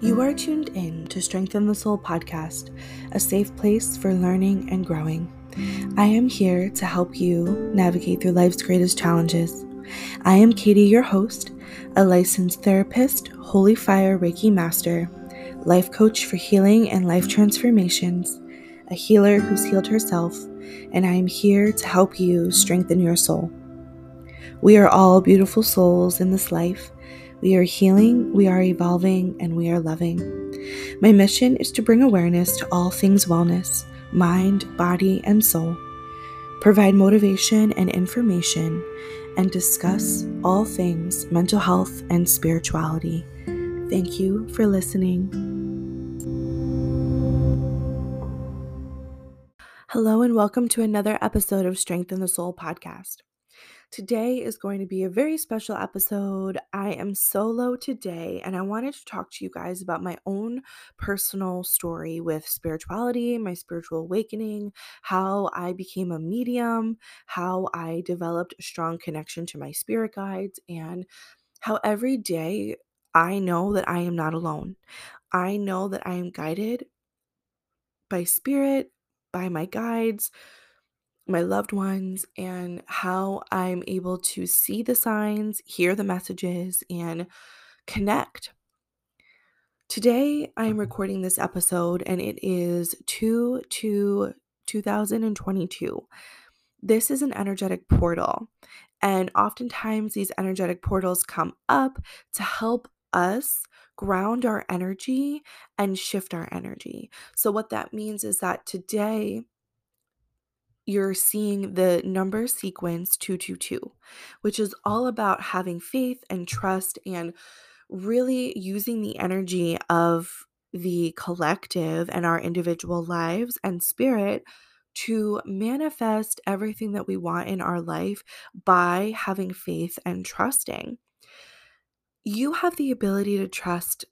You are tuned in to Strengthen the Soul podcast, a safe place for learning and growing. I am here to help you navigate through life's greatest challenges. I am Katie, your host, a licensed therapist, Holy Fire Reiki Master, life coach for healing and life transformations, a healer who's healed herself, and I am here to help you strengthen your soul. We are all beautiful souls in this life. We are healing, we are evolving, and we are loving. My mission is to bring awareness to all things wellness, mind, body, and soul, provide motivation and information, and discuss all things mental health and spirituality. Thank you for listening. Hello, and welcome to another episode of Strengthen the Soul podcast. Today is going to be a very special episode. I am solo today, and I wanted to talk to you guys about my own personal story with spirituality, my spiritual awakening, how I became a medium, how I developed a strong connection to my spirit guides, and how every day I know that I am not alone. I know that I am guided by spirit, by my guides my loved ones and how I'm able to see the signs, hear the messages, and connect. Today, I'm mm-hmm. recording this episode and it is 2 to 2022. This is an energetic portal. And oftentimes, these energetic portals come up to help us ground our energy and shift our energy. So, what that means is that today, you're seeing the number sequence 222, which is all about having faith and trust and really using the energy of the collective and our individual lives and spirit to manifest everything that we want in our life by having faith and trusting. You have the ability to trust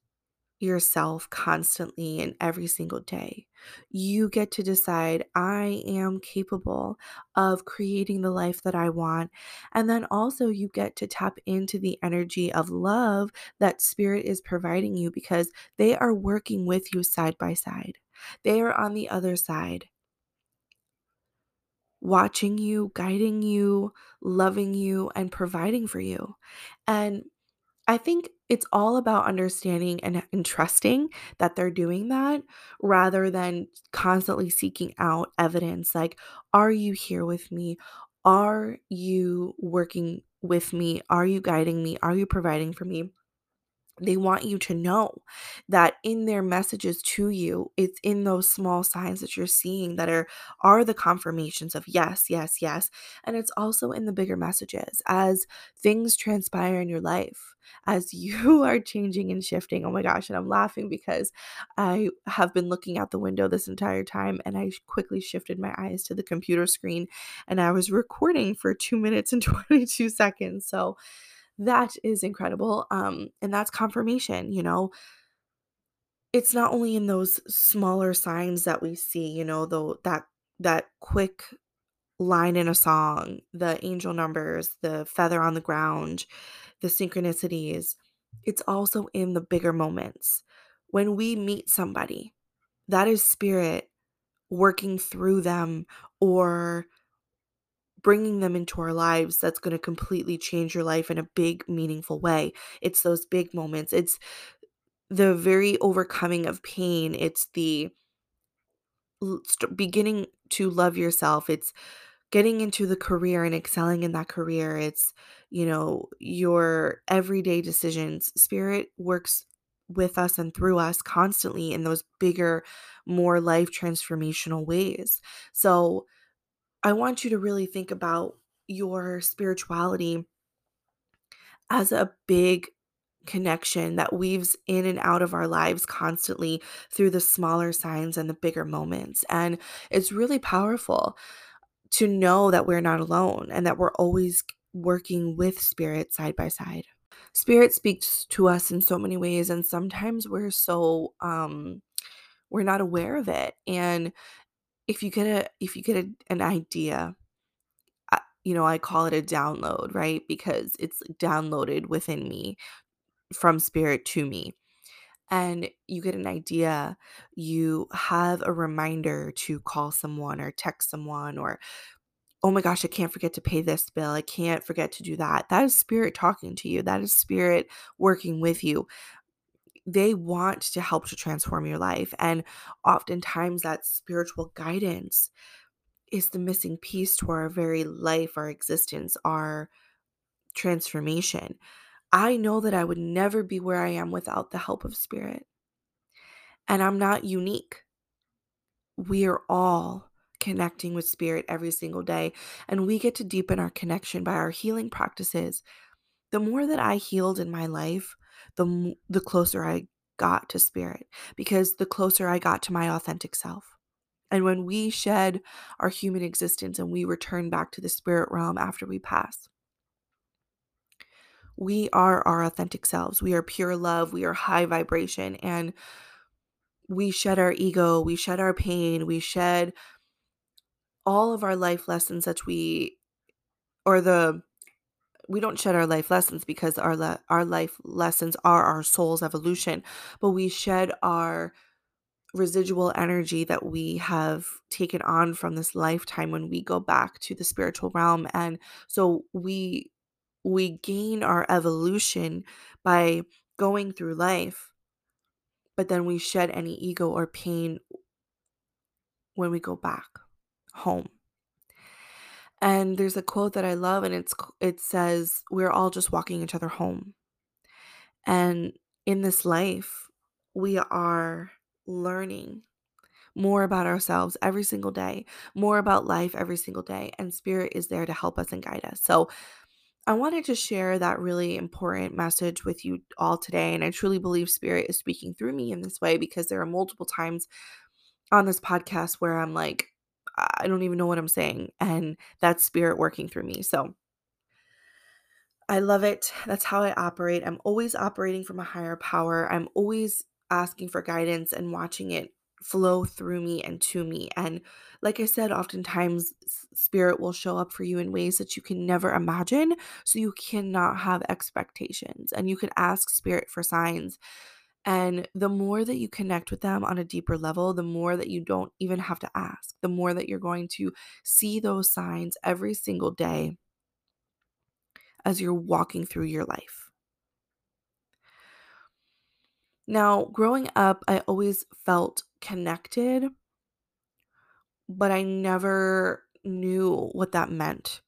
yourself constantly and every single day. You get to decide, I am capable of creating the life that I want. And then also, you get to tap into the energy of love that Spirit is providing you because they are working with you side by side. They are on the other side, watching you, guiding you, loving you, and providing for you. And I think it's all about understanding and, and trusting that they're doing that rather than constantly seeking out evidence like, are you here with me? Are you working with me? Are you guiding me? Are you providing for me? They want you to know that in their messages to you it's in those small signs that you're seeing that are are the confirmations of yes yes yes. And it's also in the bigger messages. As things transpire in your life as you are changing and shifting oh my gosh and i'm laughing because i have been looking out the window this entire time and i quickly shifted my eyes to the computer screen and i was recording for 2 minutes and 22 seconds. So that is incredible. Um, and that's confirmation, you know. It's not only in those smaller signs that we see, you know, though that that quick line in a song, the angel numbers, the feather on the ground, the synchronicities. It's also in the bigger moments. When we meet somebody, that is spirit working through them or bringing them into our lives that's going to completely change your life in a big, meaningful way. It's those big moments. It's the very overcoming of pain. It's the beginning to love yourself. It's getting into the career and excelling in that career. It's, you know, your everyday decisions. Spirit works with us and through us constantly in those bigger, more life transformational ways. So, I want you to really think about your spirituality as a big connection that weaves in and out of our lives constantly through the smaller signs and the bigger moments. And it's really powerful to know that we're not alone and that we're always working with spirit side by side. Spirit speaks to us in so many ways and sometimes we're so um we're not aware of it and if you get a if you get a, an idea you know i call it a download right because it's downloaded within me from spirit to me and you get an idea, you have a reminder to call someone or text someone or oh my gosh, I can't forget to pay this bill. I can't forget to do that. That is spirit talking to you. That is spirit working with you. They want to help to transform your life. And oftentimes, that spiritual guidance is the missing piece to our very life, our existence, our transformation. I know that I would never be where I am without the help of spirit. And I'm not unique. We are all connecting with spirit every single day. And we get to deepen our connection by our healing practices. The more that I healed in my life, the, the closer I got to spirit, because the closer I got to my authentic self. And when we shed our human existence and we return back to the spirit realm after we pass, we are our authentic selves. We are pure love. We are high vibration. And we shed our ego. We shed our pain. We shed all of our life lessons that we or the we don't shed our life lessons because our le- our life lessons are our soul's evolution but we shed our residual energy that we have taken on from this lifetime when we go back to the spiritual realm and so we we gain our evolution by going through life but then we shed any ego or pain when we go back home. And there's a quote that I love and it's it says we're all just walking each other home. And in this life, we are learning more about ourselves every single day, more about life every single day, and spirit is there to help us and guide us. So, I wanted to share that really important message with you all today. And I truly believe Spirit is speaking through me in this way because there are multiple times on this podcast where I'm like, I don't even know what I'm saying. And that's spirit working through me. So I love it. That's how I operate. I'm always operating from a higher power. I'm always asking for guidance and watching it flow through me and to me. And like I said, oftentimes spirit will show up for you in ways that you can never imagine. So you cannot have expectations and you can ask spirit for signs and the more that you connect with them on a deeper level, the more that you don't even have to ask, the more that you're going to see those signs every single day as you're walking through your life. Now, growing up, I always felt connected, but I never knew what that meant.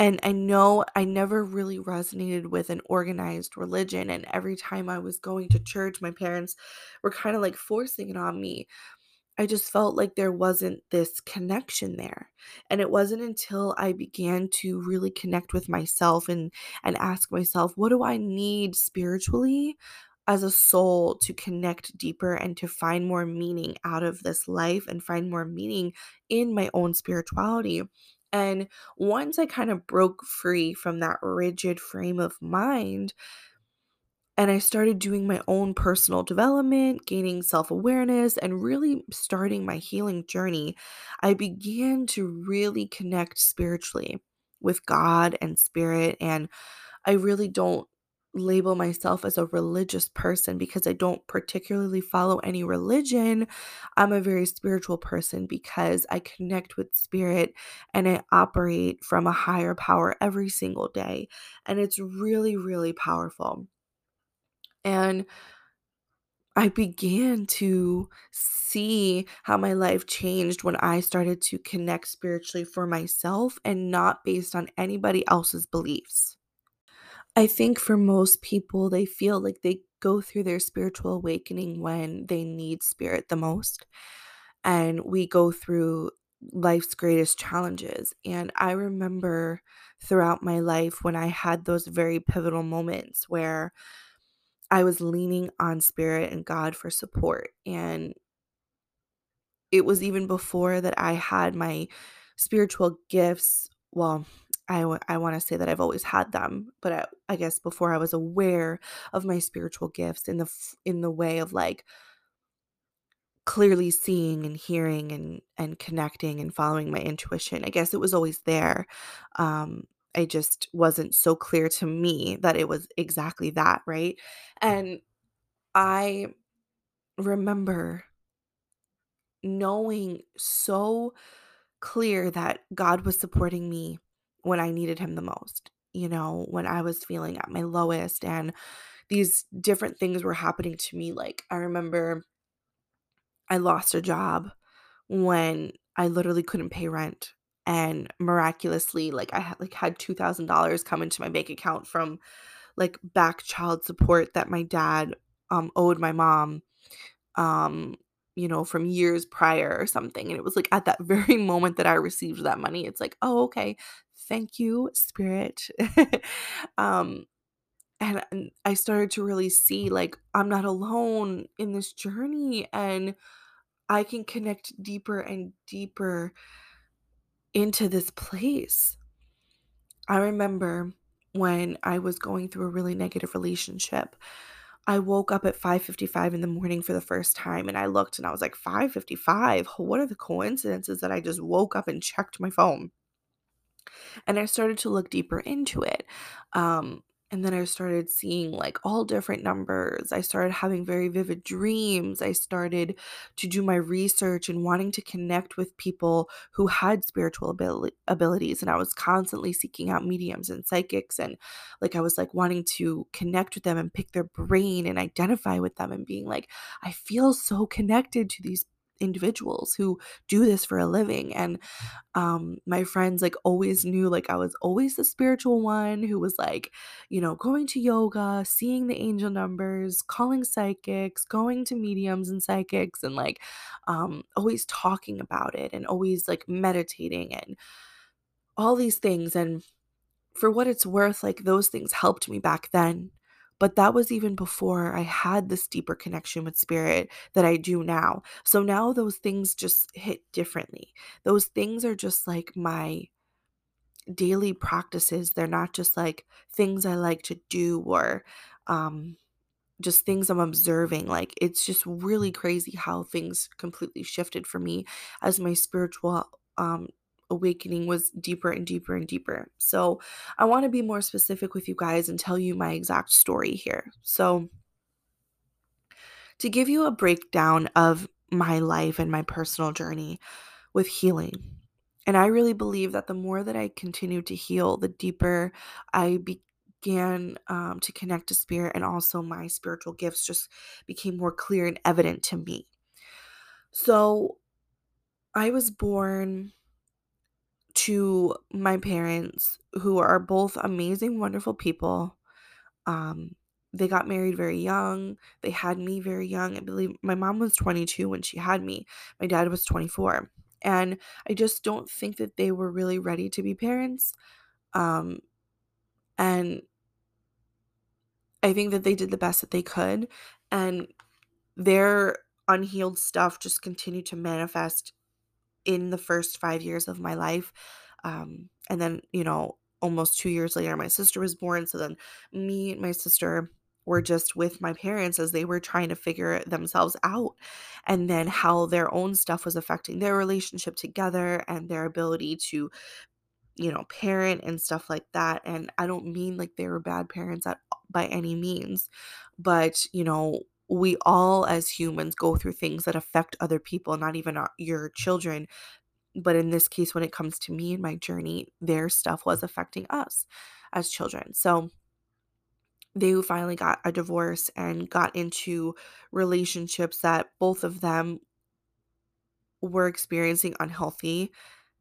And I know I never really resonated with an organized religion. And every time I was going to church, my parents were kind of like forcing it on me. I just felt like there wasn't this connection there. And it wasn't until I began to really connect with myself and and ask myself, what do I need spiritually as a soul to connect deeper and to find more meaning out of this life and find more meaning in my own spirituality? And once I kind of broke free from that rigid frame of mind, and I started doing my own personal development, gaining self awareness, and really starting my healing journey, I began to really connect spiritually with God and spirit. And I really don't label myself as a religious person because I don't particularly follow any religion. I'm a very spiritual person because I connect with spirit and I operate from a higher power every single day. And it's really, really powerful. And I began to see how my life changed when I started to connect spiritually for myself and not based on anybody else's beliefs. I think for most people, they feel like they go through their spiritual awakening when they need spirit the most. And we go through life's greatest challenges. And I remember throughout my life when I had those very pivotal moments where I was leaning on spirit and God for support. And it was even before that I had my spiritual gifts. Well, I, w- I want to say that I've always had them, but I, I guess before I was aware of my spiritual gifts in the f- in the way of like clearly seeing and hearing and and connecting and following my intuition. I guess it was always there. Um, I just wasn't so clear to me that it was exactly that, right? And I remember knowing so clear that God was supporting me when I needed him the most. You know, when I was feeling at my lowest and these different things were happening to me like I remember I lost a job when I literally couldn't pay rent and miraculously like I had like had $2000 come into my bank account from like back child support that my dad um owed my mom um you know from years prior or something and it was like at that very moment that I received that money it's like oh okay thank you spirit um and, I started to really see like I'm not alone in this journey and I can connect deeper and deeper into this place. I remember when I was going through a really negative relationship. I woke up at 5:55 in the morning for the first time and I looked and I was like 5:55. What are the coincidences that I just woke up and checked my phone? And I started to look deeper into it. Um, and then I started seeing like all different numbers. I started having very vivid dreams. I started to do my research and wanting to connect with people who had spiritual abil- abilities. And I was constantly seeking out mediums and psychics. And like I was like wanting to connect with them and pick their brain and identify with them and being like, I feel so connected to these individuals who do this for a living and um my friends like always knew like I was always the spiritual one who was like you know going to yoga seeing the angel numbers calling psychics going to mediums and psychics and like um always talking about it and always like meditating and all these things and for what it's worth like those things helped me back then but that was even before I had this deeper connection with spirit that I do now. So now those things just hit differently. Those things are just like my daily practices. They're not just like things I like to do or um just things I'm observing. Like it's just really crazy how things completely shifted for me as my spiritual um awakening was deeper and deeper and deeper. So, I want to be more specific with you guys and tell you my exact story here. So, to give you a breakdown of my life and my personal journey with healing. And I really believe that the more that I continued to heal, the deeper I began um, to connect to spirit, and also my spiritual gifts just became more clear and evident to me. So, I was born to my parents who are both amazing, wonderful people. Um, they got married very young. They had me very young. I believe my mom was 22 when she had me. My dad was 24. And I just don't think that they were really ready to be parents. Um, and I think that they did the best that they could. And their unhealed stuff just continued to manifest in the first five years of my life. Um, and then, you know, almost two years later, my sister was born. So then me and my sister were just with my parents as they were trying to figure themselves out and then how their own stuff was affecting their relationship together and their ability to you know parent and stuff like that and i don't mean like they were bad parents at by any means but you know we all as humans go through things that affect other people not even our, your children. But in this case when it comes to me and my journey their stuff was affecting us as children. So they finally got a divorce and got into relationships that both of them were experiencing unhealthy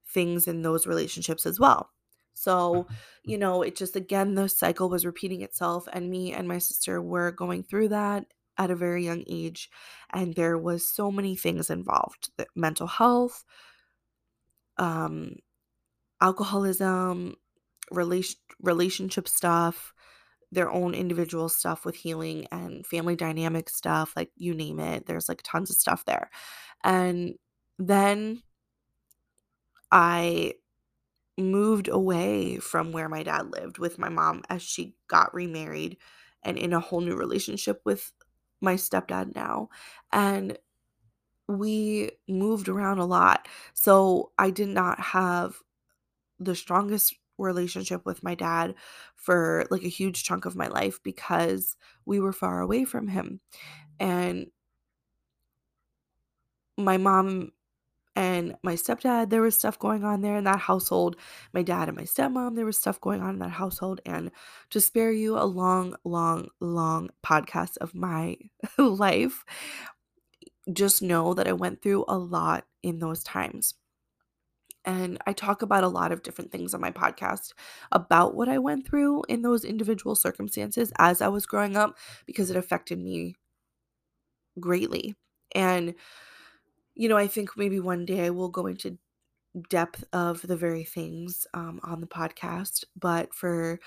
things in those relationships as well. So, mm-hmm. you know, it just again, the cycle was repeating itself, and me and my sister were going through that at a very young age and there was so many things involved the mental health um alcoholism relation relationship stuff their own individual stuff with healing and family dynamic stuff like you name it there's like tons of stuff there. And then i moved away from where my dad lived with my mom as she got remarried and in a whole new relationship with my stepdad now. And we moved around a lot. So I did not have the strongest relationship with my dad for like a huge chunk of my life because we were far away from him. And my mom and my stepdad, there was stuff going on there in that household. My dad and my stepmom, there was stuff going on in that household. And to spare you a long, long, long podcast of my life, just know that I went through a lot in those times. And I talk about a lot of different things on my podcast about what I went through in those individual circumstances as I was growing up because it affected me greatly. And, you know, I think maybe one day I will go into depth of the very things um, on the podcast. But for,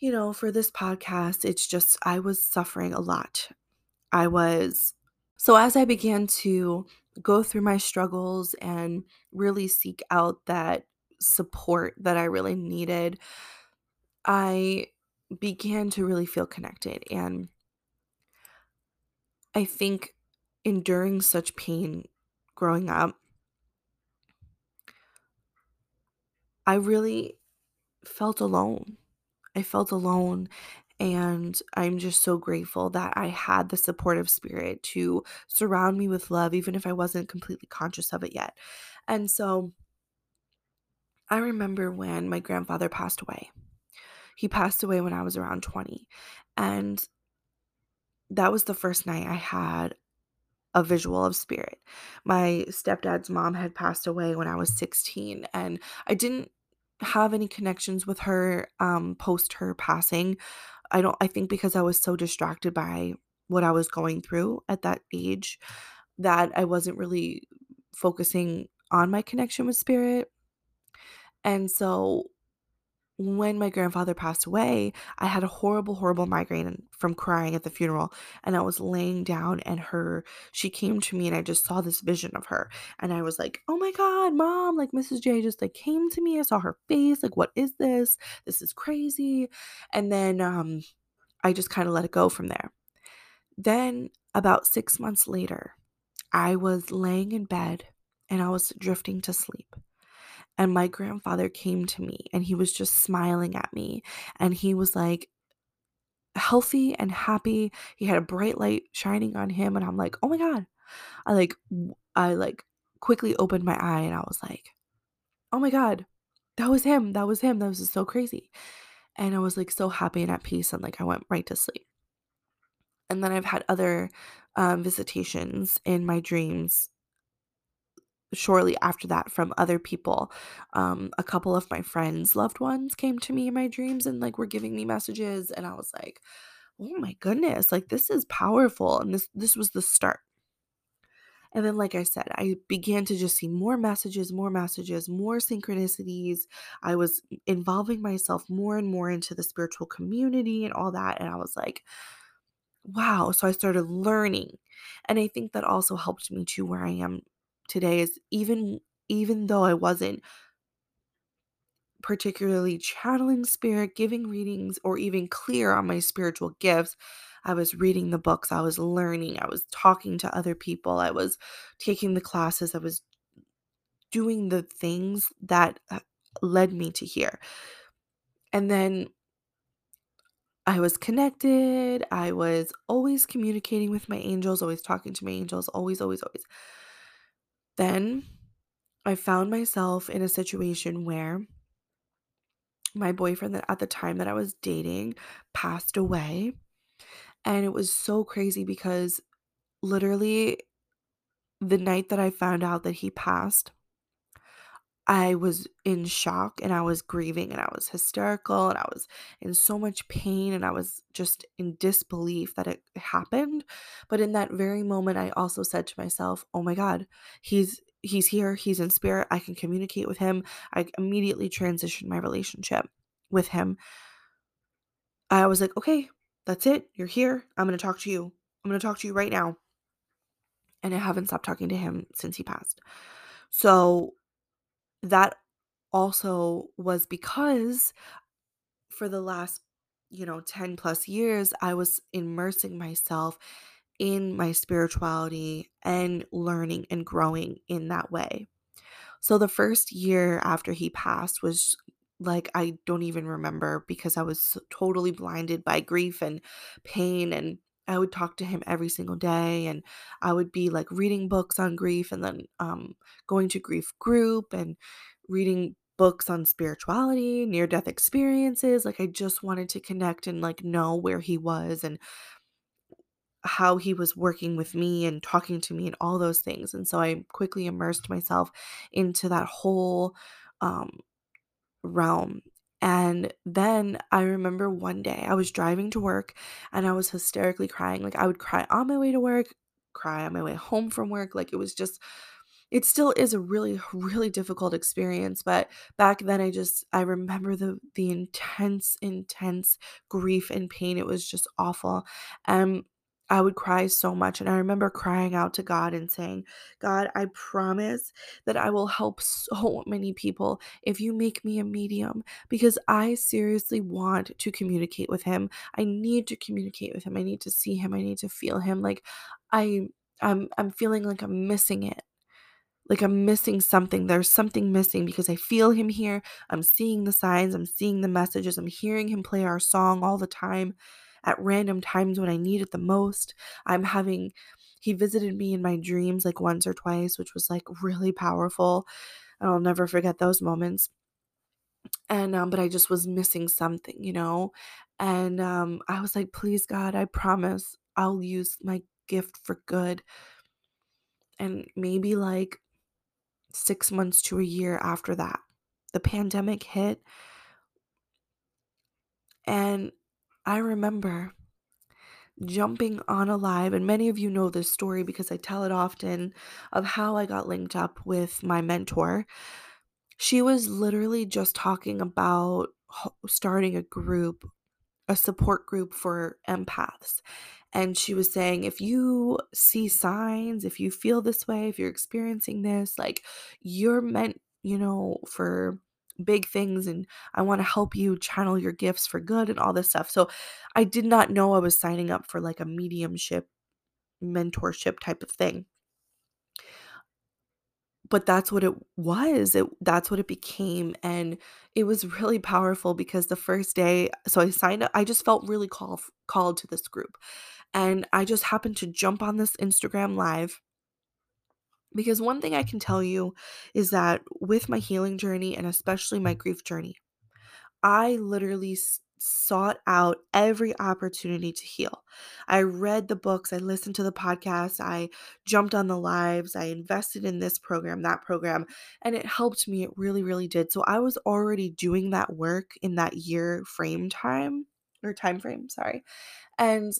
you know, for this podcast, it's just I was suffering a lot. I was so, as I began to go through my struggles and really seek out that support that I really needed, I began to really feel connected. And I think enduring such pain growing up, I really felt alone. I felt alone and I'm just so grateful that I had the supportive spirit to surround me with love, even if I wasn't completely conscious of it yet. And so I remember when my grandfather passed away. He passed away when I was around 20. And that was the first night I had a visual of spirit. My stepdad's mom had passed away when I was 16, and I didn't have any connections with her um, post her passing. I don't I think because I was so distracted by what I was going through at that age that I wasn't really focusing on my connection with spirit. And so when my grandfather passed away, I had a horrible, horrible migraine from crying at the funeral. And I was laying down, and her, she came to me, and I just saw this vision of her. And I was like, oh my God, mom, like Mrs. J just like came to me. I saw her face. Like, what is this? This is crazy. And then um, I just kind of let it go from there. Then, about six months later, I was laying in bed and I was drifting to sleep and my grandfather came to me and he was just smiling at me. And he was like healthy and happy. He had a bright light shining on him and i'm like oh my god. I like i like quickly opened my eye and i was like oh my god that was him that was him that was just so crazy. And i was like so happy and at peace and like i went right to sleep. And then i've had other um, visitations in my dreams shortly after that from other people. Um, a couple of my friends' loved ones came to me in my dreams and like were giving me messages, and I was like, "Oh my goodness! Like this is powerful." And this this was the start. And then, like I said, I began to just see more messages, more messages, more synchronicities. I was involving myself more and more into the spiritual community and all that. And I was like, wow. So I started learning. And I think that also helped me to where I am today is even even though I wasn't particularly channeling spirit, giving readings, or even clear on my spiritual gifts, I was reading the books, I was learning, I was talking to other people, I was taking the classes, I was doing the things that uh, led me to here. And then I was connected, I was always communicating with my angels, always talking to my angels, always, always, always. Then I found myself in a situation where my boyfriend that at the time that I was dating passed away. And it was so crazy because literally the night that I found out that he passed, I was in shock and I was grieving and I was hysterical and I was in so much pain and I was just in disbelief that it happened. But in that very moment I also said to myself, "Oh my god, he's he's here, he's in spirit. I can communicate with him." I immediately transitioned my relationship with him. I was like, "Okay, that's it. You're here. I'm going to talk to you. I'm going to talk to you right now." And I haven't stopped talking to him since he passed. So that also was because for the last, you know, 10 plus years, I was immersing myself in my spirituality and learning and growing in that way. So the first year after he passed was like I don't even remember because I was totally blinded by grief and pain and I would talk to him every single day and I would be like reading books on grief and then um, going to grief group and reading books on spirituality, near death experiences. Like I just wanted to connect and like know where he was and how he was working with me and talking to me and all those things. And so I quickly immersed myself into that whole um, realm. And then I remember one day I was driving to work and I was hysterically crying. Like I would cry on my way to work, cry on my way home from work. Like it was just it still is a really really difficult experience but back then i just i remember the the intense intense grief and pain it was just awful and I would cry so much. And I remember crying out to God and saying, God, I promise that I will help so many people if you make me a medium because I seriously want to communicate with him. I need to communicate with him. I need to see him. I need to feel him. Like I I'm I'm feeling like I'm missing it like I'm missing something. There's something missing because I feel him here. I'm seeing the signs, I'm seeing the messages, I'm hearing him play our song all the time at random times when I need it the most. I'm having he visited me in my dreams like once or twice, which was like really powerful. And I'll never forget those moments. And um, but I just was missing something, you know? And um I was like, please God, I promise I'll use my gift for good. And maybe like six months to a year after that, the pandemic hit. And I remember jumping on a live, and many of you know this story because I tell it often of how I got linked up with my mentor. She was literally just talking about starting a group, a support group for empaths. And she was saying, if you see signs, if you feel this way, if you're experiencing this, like you're meant, you know, for big things and I want to help you channel your gifts for good and all this stuff. So I did not know I was signing up for like a mediumship mentorship type of thing. But that's what it was. It that's what it became and it was really powerful because the first day so I signed up I just felt really called called to this group. And I just happened to jump on this Instagram live because one thing I can tell you is that with my healing journey and especially my grief journey, I literally sought out every opportunity to heal. I read the books, I listened to the podcasts, I jumped on the lives, I invested in this program, that program, and it helped me. It really, really did. So I was already doing that work in that year frame time or time frame, sorry. And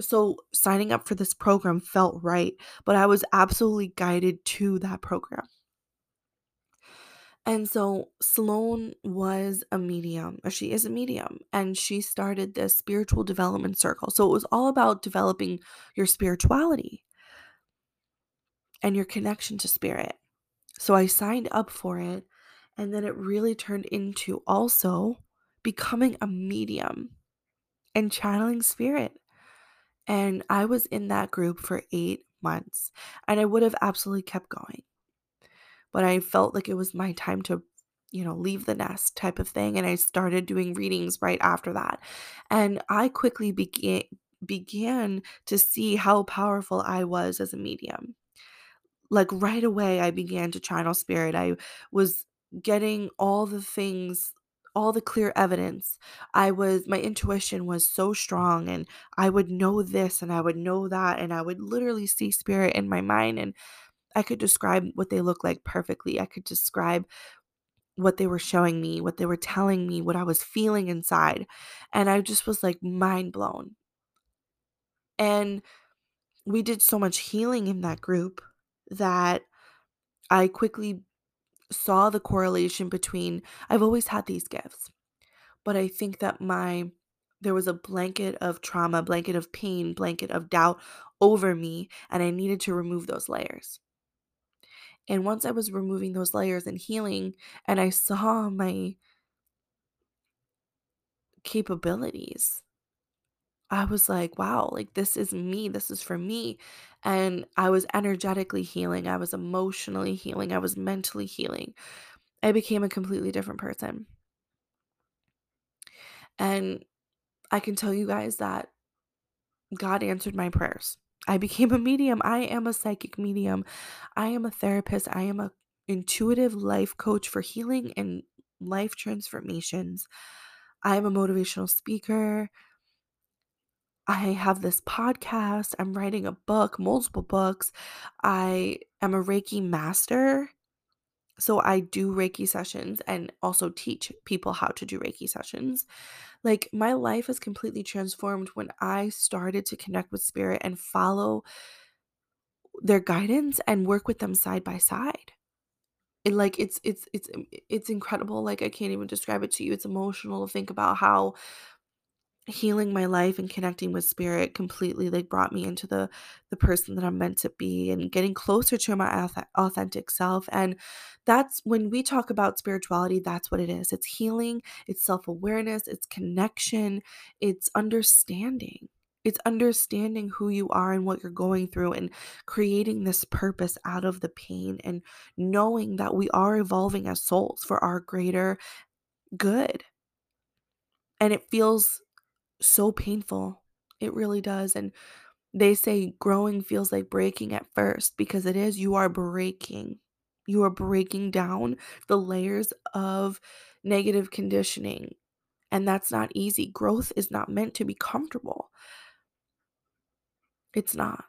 so signing up for this program felt right, but I was absolutely guided to that program. And so Sloan was a medium, or she is a medium, and she started this spiritual development circle. So it was all about developing your spirituality and your connection to spirit. So I signed up for it, and then it really turned into also becoming a medium and channeling spirit. And I was in that group for eight months, and I would have absolutely kept going. But I felt like it was my time to, you know, leave the nest type of thing. And I started doing readings right after that. And I quickly began began to see how powerful I was as a medium. Like right away I began to channel spirit. I was getting all the things all the clear evidence. I was my intuition was so strong and I would know this and I would know that and I would literally see spirit in my mind and I could describe what they look like perfectly. I could describe what they were showing me, what they were telling me, what I was feeling inside. And I just was like mind blown. And we did so much healing in that group that I quickly saw the correlation between I've always had these gifts, but I think that my there was a blanket of trauma, blanket of pain, blanket of doubt over me, and I needed to remove those layers. And once I was removing those layers and healing, and I saw my capabilities, I was like, wow, like this is me. This is for me. And I was energetically healing. I was emotionally healing. I was mentally healing. I became a completely different person. And I can tell you guys that God answered my prayers. I became a medium. I am a psychic medium. I am a therapist. I am a intuitive life coach for healing and life transformations. I am a motivational speaker. I have this podcast. I'm writing a book, multiple books. I am a Reiki master. So I do Reiki sessions and also teach people how to do Reiki sessions. Like my life has completely transformed when I started to connect with spirit and follow their guidance and work with them side by side. And like it's it's it's it's incredible. Like I can't even describe it to you. It's emotional to think about how healing my life and connecting with spirit completely like brought me into the the person that I'm meant to be and getting closer to my authentic self and that's when we talk about spirituality that's what it is. It's healing it's self-awareness it's connection it's understanding. It's understanding who you are and what you're going through and creating this purpose out of the pain and knowing that we are evolving as souls for our greater good. And it feels so painful. It really does. And they say growing feels like breaking at first because it is. You are breaking. You are breaking down the layers of negative conditioning. And that's not easy. Growth is not meant to be comfortable. It's not.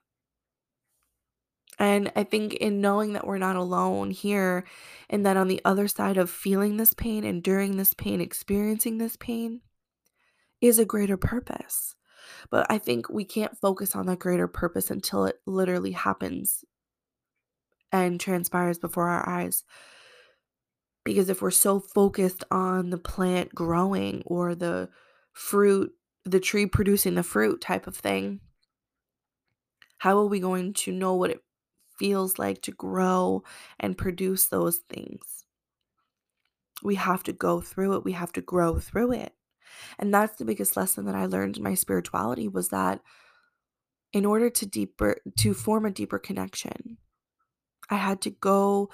And I think in knowing that we're not alone here, and that on the other side of feeling this pain, enduring this pain, experiencing this pain, is a greater purpose. But I think we can't focus on that greater purpose until it literally happens and transpires before our eyes. Because if we're so focused on the plant growing or the fruit, the tree producing the fruit type of thing, how are we going to know what it feels like to grow and produce those things? We have to go through it, we have to grow through it. And that's the biggest lesson that I learned in my spirituality was that in order to deeper to form a deeper connection, I had to go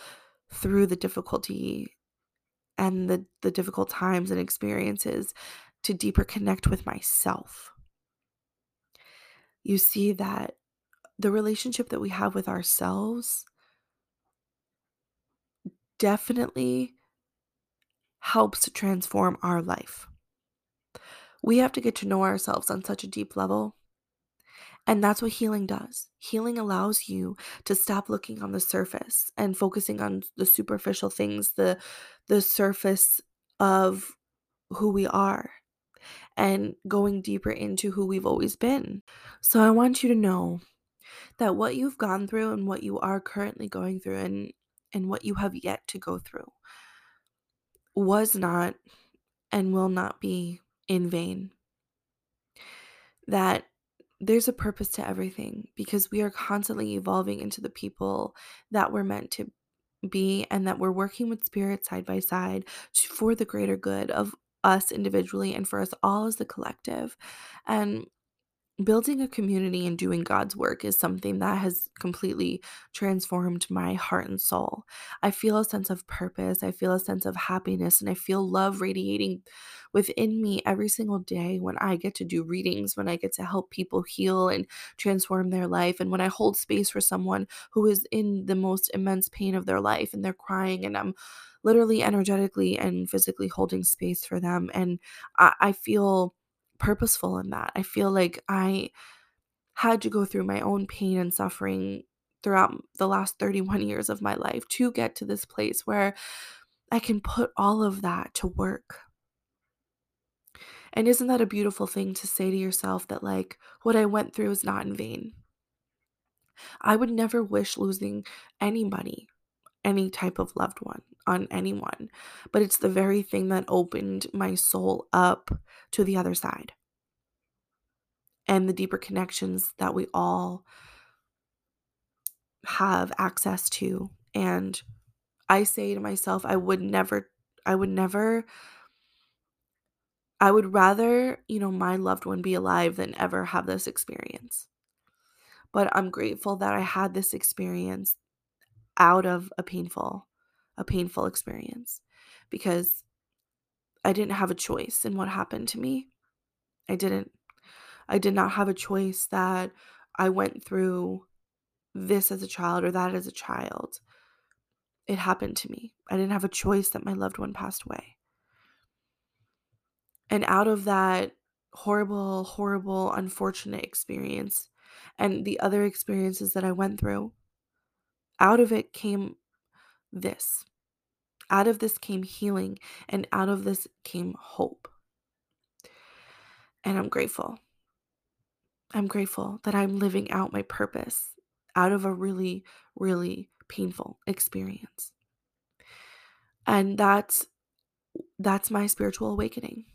through the difficulty and the the difficult times and experiences to deeper connect with myself. You see that the relationship that we have with ourselves definitely helps transform our life. We have to get to know ourselves on such a deep level. And that's what healing does. Healing allows you to stop looking on the surface and focusing on the superficial things, the the surface of who we are and going deeper into who we've always been. So I want you to know that what you've gone through and what you are currently going through and and what you have yet to go through was not and will not be in vain. That there's a purpose to everything because we are constantly evolving into the people that we're meant to be and that we're working with spirit side by side for the greater good of us individually and for us all as the collective. And building a community and doing God's work is something that has completely transformed my heart and soul. I feel a sense of purpose, I feel a sense of happiness, and I feel love radiating within me every single day when I get to do readings, when I get to help people heal and transform their life, and when I hold space for someone who is in the most immense pain of their life and they're crying, and I'm literally energetically and physically holding space for them. And I, I feel purposeful in that. I feel like I had to go through my own pain and suffering throughout the last 31 years of my life to get to this place where I can put all of that to work. And isn't that a beautiful thing to say to yourself that, like, what I went through is not in vain? I would never wish losing anybody, any type of loved one on anyone, but it's the very thing that opened my soul up to the other side and the deeper connections that we all have access to. And I say to myself, I would never, I would never, I would rather, you know, my loved one be alive than ever have this experience. But I'm grateful that I had this experience out of a painful a painful experience because I didn't have a choice in what happened to me. I didn't. I did not have a choice that I went through this as a child or that as a child. It happened to me. I didn't have a choice that my loved one passed away. And out of that horrible, horrible, unfortunate experience and the other experiences that I went through, out of it came this. Out of this came healing, and out of this came hope. And I'm grateful. I'm grateful that I'm living out my purpose out of a really, really painful experience. And that's that's my spiritual awakening.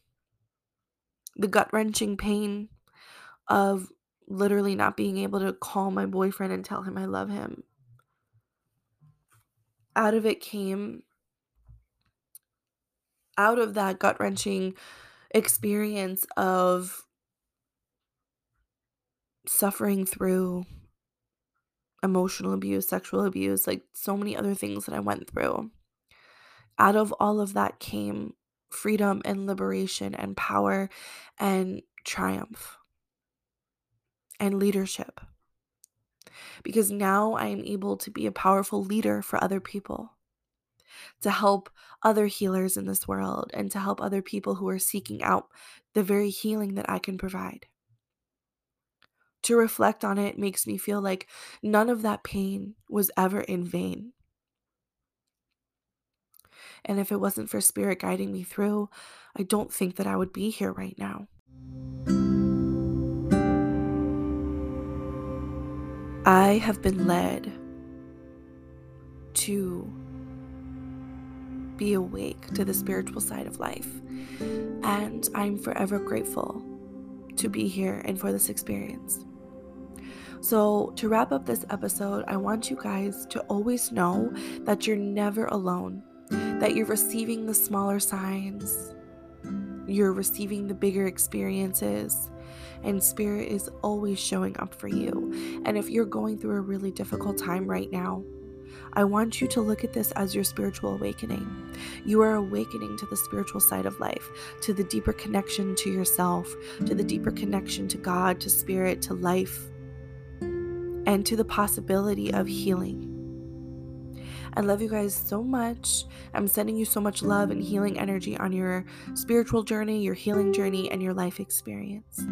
The gut-wrenching pain of literally not being able to call my boyfriend and tell him I love him. Out of it came out of that gut-wrenching experience of suffering through emotional abuse, sexual abuse, like so many other things that I went through. Out of all of that came freedom and liberation and power and triumph and leadership. Because now I am able to be a powerful leader for other people, to help other healers in this world, and to help other people who are seeking out the very healing that I can provide to reflect on it makes me feel like none of that pain was ever in vain. And if it wasn't for spirit guiding me through, I don't think that I would be here right now. I have been led to be awake to the spiritual side of life. And I'm forever grateful to be here and for this experience. So, to wrap up this episode, I want you guys to always know that you're never alone, that you're receiving the smaller signs, you're receiving the bigger experiences, and Spirit is always showing up for you. And if you're going through a really difficult time right now, I want you to look at this as your spiritual awakening. You are awakening to the spiritual side of life, to the deeper connection to yourself, to the deeper connection to God, to spirit, to life and to the possibility of healing. I love you guys so much. I'm sending you so much love and healing energy on your spiritual journey, your healing journey, and your life experience.